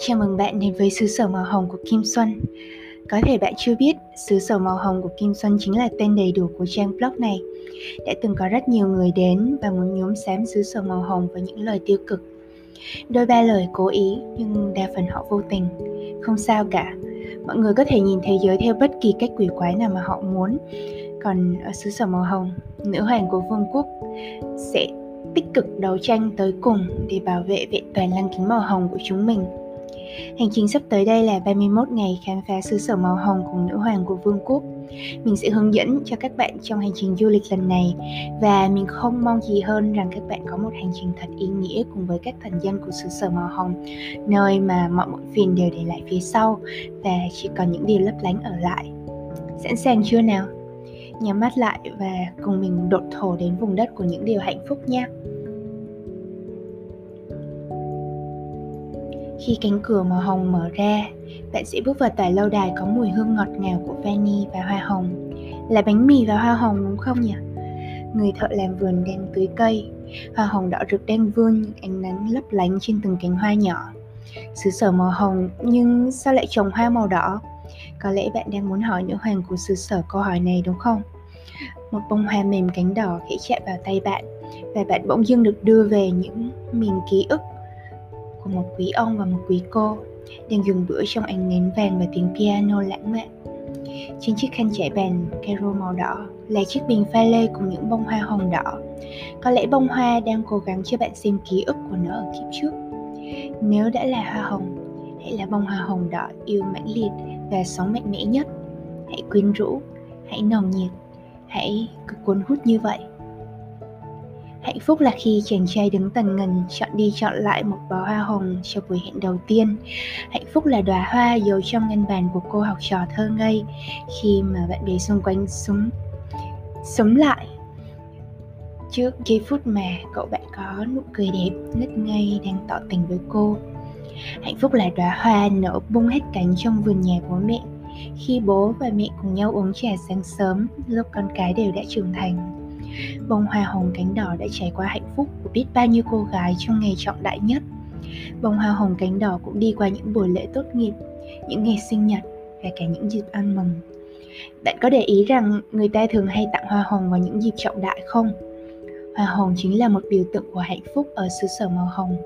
Chào mừng bạn đến với xứ sở màu hồng của Kim Xuân. Có thể bạn chưa biết, xứ sở màu hồng của Kim Xuân chính là tên đầy đủ của trang blog này. Đã từng có rất nhiều người đến và muốn nhóm xám xứ sở màu hồng với những lời tiêu cực. Đôi ba lời cố ý nhưng đa phần họ vô tình. Không sao cả, mọi người có thể nhìn thế giới theo bất kỳ cách quỷ quái nào mà họ muốn. Còn ở xứ sở màu hồng, nữ hoàng của vương quốc sẽ tích cực đấu tranh tới cùng để bảo vệ vẹn toàn lăng kính màu hồng của chúng mình Hành trình sắp tới đây là 31 ngày khám phá xứ sở màu hồng cùng nữ hoàng của vương quốc. Mình sẽ hướng dẫn cho các bạn trong hành trình du lịch lần này và mình không mong gì hơn rằng các bạn có một hành trình thật ý nghĩa cùng với các thần dân của xứ sở màu hồng, nơi mà mọi muộn phiền đều để lại phía sau và chỉ còn những điều lấp lánh ở lại. Sẵn sàng chưa nào? Nhắm mắt lại và cùng mình đột thổ đến vùng đất của những điều hạnh phúc nhé. Khi cánh cửa màu hồng mở ra, bạn sẽ bước vào tòa lâu đài có mùi hương ngọt ngào của vani và hoa hồng. Là bánh mì và hoa hồng đúng không nhỉ? Người thợ làm vườn đang tưới cây, hoa hồng đỏ rực đang vươn những ánh nắng lấp lánh trên từng cánh hoa nhỏ. Xứ sở màu hồng nhưng sao lại trồng hoa màu đỏ? Có lẽ bạn đang muốn hỏi nữ hoàng của xứ sở câu hỏi này đúng không? Một bông hoa mềm cánh đỏ khẽ chạm vào tay bạn và bạn bỗng dưng được đưa về những miền ký ức của một quý ông và một quý cô đang dùng bữa trong ánh nến vàng và tiếng piano lãng mạn. Trên chiếc khăn trải bàn caro màu đỏ là chiếc bình pha lê cùng những bông hoa hồng đỏ. Có lẽ bông hoa đang cố gắng cho bạn xem ký ức của nó ở kiếp trước. Nếu đã là hoa hồng, hãy là bông hoa hồng đỏ yêu mãnh liệt và sống mạnh mẽ nhất. Hãy quyến rũ, hãy nồng nhiệt, hãy cực cuốn hút như vậy. Hạnh phúc là khi chàng trai đứng tần ngần chọn đi chọn lại một bó hoa hồng cho buổi hẹn đầu tiên. Hạnh phúc là đóa hoa giấu trong ngăn bàn của cô học trò thơ ngây. Khi mà bạn bè xung quanh súng sống lại. Trước giây phút mà cậu bạn có nụ cười đẹp, ngất ngây đang tỏ tình với cô. Hạnh phúc là đóa hoa nở bung hết cánh trong vườn nhà bố mẹ. Khi bố và mẹ cùng nhau uống trà sáng sớm, lúc con cái đều đã trưởng thành. Bông hoa hồng cánh đỏ đã trải qua hạnh phúc của biết bao nhiêu cô gái trong ngày trọng đại nhất. Bông hoa hồng cánh đỏ cũng đi qua những buổi lễ tốt nghiệp, những ngày sinh nhật và cả những dịp ăn mừng. Bạn có để ý rằng người ta thường hay tặng hoa hồng vào những dịp trọng đại không? Hoa hồng chính là một biểu tượng của hạnh phúc ở xứ sở màu hồng.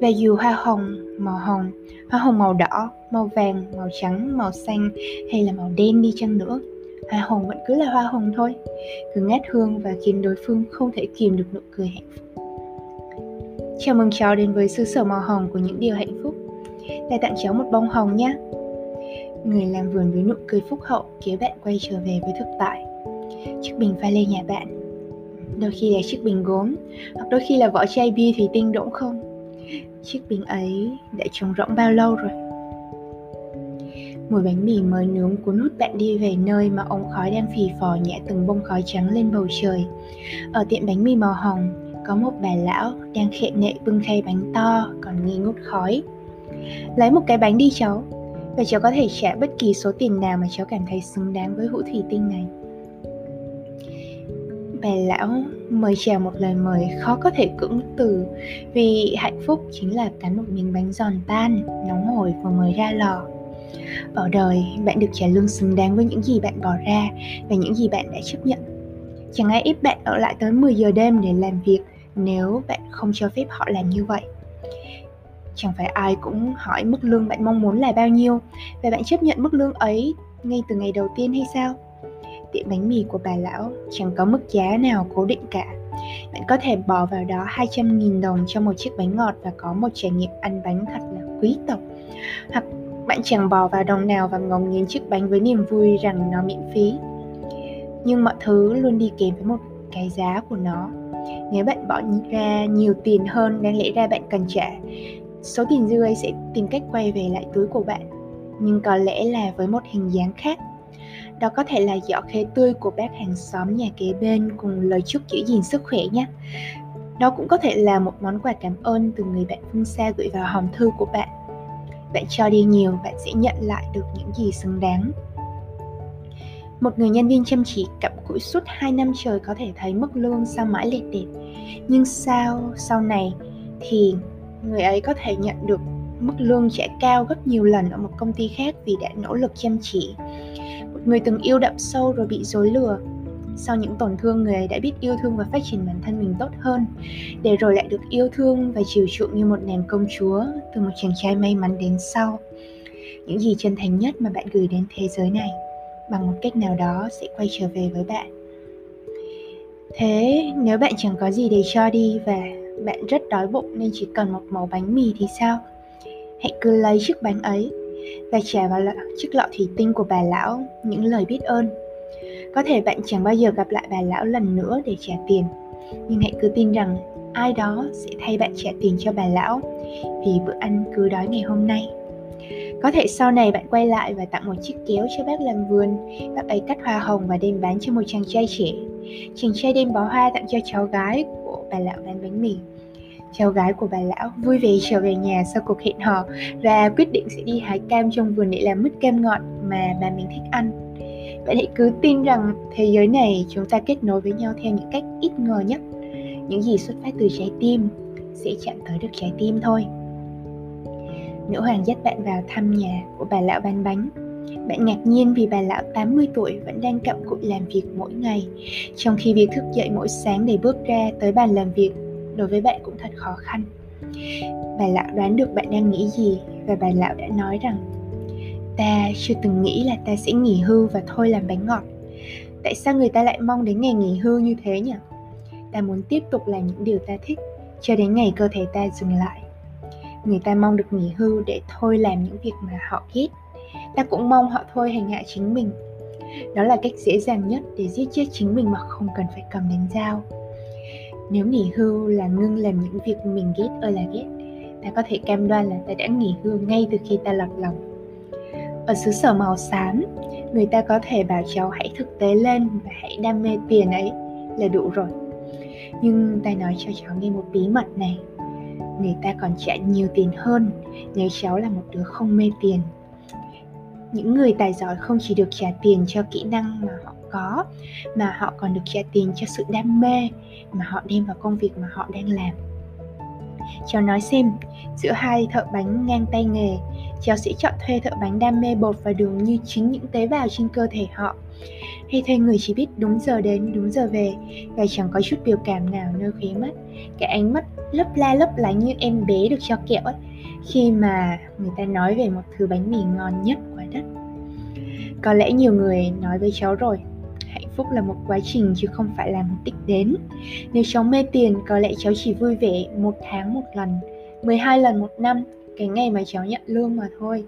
Và dù hoa hồng, màu hồng, hoa hồng màu đỏ, màu vàng, màu trắng, màu xanh hay là màu đen đi chăng nữa, hoa hồng vẫn cứ là hoa hồng thôi. Cứ ngát hương và khiến đối phương không thể kìm được nụ cười hạnh phúc. Chào mừng cháu đến với xứ sở màu hồng của những điều hạnh phúc. Ta tặng cháu một bông hồng nhé người làm vườn với nụ cười phúc hậu, kéo bạn quay trở về với thực tại. Chiếc bình pha lê nhà bạn. Đôi khi là chiếc bình gốm, hoặc đôi khi là vỏ chai bia thủy tinh đỗng không. Chiếc bình ấy đã trống rỗng bao lâu rồi? Mùi bánh mì mới nướng cuốn hút bạn đi về nơi mà ống khói đang phì phò nhẹ từng bông khói trắng lên bầu trời. Ở tiệm bánh mì màu hồng, có một bà lão đang khệ nệ bưng khay bánh to còn nghi ngút khói. Lấy một cái bánh đi cháu, và cháu có thể trả bất kỳ số tiền nào mà cháu cảm thấy xứng đáng với hũ thủy tinh này. Bà lão mời chào một lời mời khó có thể cưỡng từ vì hạnh phúc chính là cắn một miếng bánh giòn tan, nóng hổi vừa mới ra lò ở đời, bạn được trả lương xứng đáng với những gì bạn bỏ ra và những gì bạn đã chấp nhận. Chẳng ai ép bạn ở lại tới 10 giờ đêm để làm việc nếu bạn không cho phép họ làm như vậy. Chẳng phải ai cũng hỏi mức lương bạn mong muốn là bao nhiêu và bạn chấp nhận mức lương ấy ngay từ ngày đầu tiên hay sao? Tiệm bánh mì của bà lão chẳng có mức giá nào cố định cả. Bạn có thể bỏ vào đó 200.000 đồng cho một chiếc bánh ngọt và có một trải nghiệm ăn bánh thật là quý tộc. Hoặc bạn chẳng bỏ vào đồng nào và ngóng nghiến chiếc bánh với niềm vui rằng nó miễn phí. Nhưng mọi thứ luôn đi kèm với một cái giá của nó. Nếu bạn bỏ ra nhiều tiền hơn đáng lẽ ra bạn cần trả. Số tiền dư ấy sẽ tìm cách quay về lại túi của bạn, nhưng có lẽ là với một hình dáng khác. Đó có thể là giỏ khế tươi của bác hàng xóm nhà kế bên cùng lời chúc giữ gìn sức khỏe nhé. Đó cũng có thể là một món quà cảm ơn từ người bạn phương xa gửi vào hòm thư của bạn bạn cho đi nhiều, bạn sẽ nhận lại được những gì xứng đáng một người nhân viên chăm chỉ cặm cụi suốt 2 năm trời có thể thấy mức lương sao mãi liệt đệt nhưng sao sau này thì người ấy có thể nhận được mức lương trẻ cao gấp nhiều lần ở một công ty khác vì đã nỗ lực chăm chỉ. Một người từng yêu đậm sâu rồi bị dối lừa. Sau những tổn thương, người ấy đã biết yêu thương và phát triển bản thân mình tốt hơn, để rồi lại được yêu thương và chiều chuộng như một nàng công chúa từ một chàng trai may mắn đến sau. Những gì chân thành nhất mà bạn gửi đến thế giới này, bằng một cách nào đó sẽ quay trở về với bạn. Thế nếu bạn chẳng có gì để cho đi và bạn rất đói bụng nên chỉ cần một mẩu bánh mì thì sao? Hãy cứ lấy chiếc bánh ấy và trả vào chiếc lọ thủy tinh của bà lão những lời biết ơn. Có thể bạn chẳng bao giờ gặp lại bà lão lần nữa để trả tiền, nhưng hãy cứ tin rằng ai đó sẽ thay bạn trả tiền cho bà lão vì bữa ăn cứ đói ngày hôm nay. Có thể sau này bạn quay lại và tặng một chiếc kéo cho bác làm vườn, bác ấy cắt hoa hồng và đem bán cho một chàng trai trẻ. Chàng trai đem bó hoa tặng cho cháu gái của bà lão bán bánh mì. Cháu gái của bà lão vui vẻ trở về nhà sau cuộc hẹn hò và quyết định sẽ đi hái cam trong vườn để làm mứt cam ngọt mà bà mình thích ăn. Bạn hãy cứ tin rằng thế giới này chúng ta kết nối với nhau theo những cách ít ngờ nhất. Những gì xuất phát từ trái tim sẽ chạm tới được trái tim thôi. Nữ hoàng dắt bạn vào thăm nhà của bà lão bán bánh. Bạn ngạc nhiên vì bà lão 80 tuổi vẫn đang cặm cụi làm việc mỗi ngày, trong khi việc thức dậy mỗi sáng để bước ra tới bàn làm việc đối với bạn cũng thật khó khăn. Bà lão đoán được bạn đang nghĩ gì và bà lão đã nói rằng Ta chưa từng nghĩ là ta sẽ nghỉ hưu và thôi làm bánh ngọt. Tại sao người ta lại mong đến ngày nghỉ hưu như thế nhỉ? Ta muốn tiếp tục làm những điều ta thích, cho đến ngày cơ thể ta dừng lại. Người ta mong được nghỉ hưu để thôi làm những việc mà họ ghét. Ta cũng mong họ thôi hành hạ chính mình. Đó là cách dễ dàng nhất để giết chết chính mình mà không cần phải cầm đến dao. Nếu nghỉ hưu là ngưng làm những việc mình ghét ơi là ghét, ta có thể cam đoan là ta đã nghỉ hưu ngay từ khi ta lọt lòng ở xứ sở màu xám. Người ta có thể bảo cháu hãy thực tế lên và hãy đam mê tiền ấy là đủ rồi. Nhưng ta nói cho cháu nghe một bí mật này. Người ta còn trả nhiều tiền hơn nếu cháu là một đứa không mê tiền. Những người tài giỏi không chỉ được trả tiền cho kỹ năng mà họ có, mà họ còn được trả tiền cho sự đam mê mà họ đem vào công việc mà họ đang làm cháu nói xem, giữa hai thợ bánh ngang tay nghề, cháu sẽ chọn thuê thợ bánh đam mê bột và đường như chính những tế bào trên cơ thể họ. Hay thuê người chỉ biết đúng giờ đến, đúng giờ về, và chẳng có chút biểu cảm nào nơi khóe mắt. Cái ánh mắt lấp la lấp lánh như em bé được cho kẹo ấy, khi mà người ta nói về một thứ bánh mì ngon nhất quả đất. Có lẽ nhiều người nói với cháu rồi phúc là một quá trình chứ không phải là một đích đến. Nếu cháu mê tiền, có lẽ cháu chỉ vui vẻ một tháng một lần 12 lần một năm, cái ngày mà cháu nhận lương mà thôi.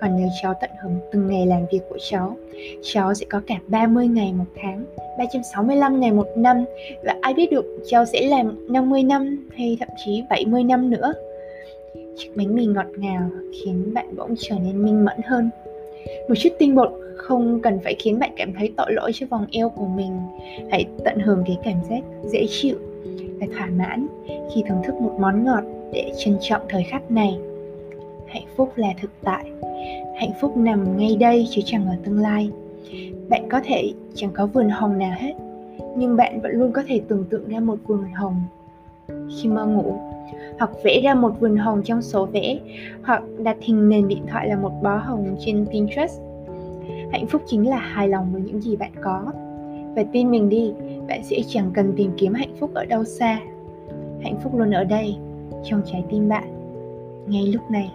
Còn nếu cháu tận hưởng từng ngày làm việc của cháu cháu sẽ có cả 30 ngày một tháng 365 ngày một năm, và ai biết được cháu sẽ làm 50 năm hay thậm chí 70 năm nữa. Chiếc bánh mì ngọt ngào khiến bạn bỗng trở nên minh mẫn hơn. Một chút tinh bột không cần phải khiến bạn cảm thấy tội lỗi cho vòng eo của mình. Hãy tận hưởng cái cảm giác dễ chịu và thỏa mãn khi thưởng thức một món ngọt để trân trọng thời khắc này. Hạnh phúc là thực tại. Hạnh phúc nằm ngay đây chứ chẳng ở tương lai. Bạn có thể chẳng có vườn hồng nào hết, nhưng bạn vẫn luôn có thể tưởng tượng ra một vườn hồng. Khi mơ ngủ, hoặc vẽ ra một vườn hồng trong sổ vẽ, hoặc đặt hình nền điện thoại là một bó hồng trên Pinterest. Hạnh phúc chính là hài lòng với những gì bạn có. Và tin mình đi, bạn sẽ chẳng cần tìm kiếm hạnh phúc ở đâu xa. Hạnh phúc luôn ở đây, trong trái tim bạn, ngay lúc này.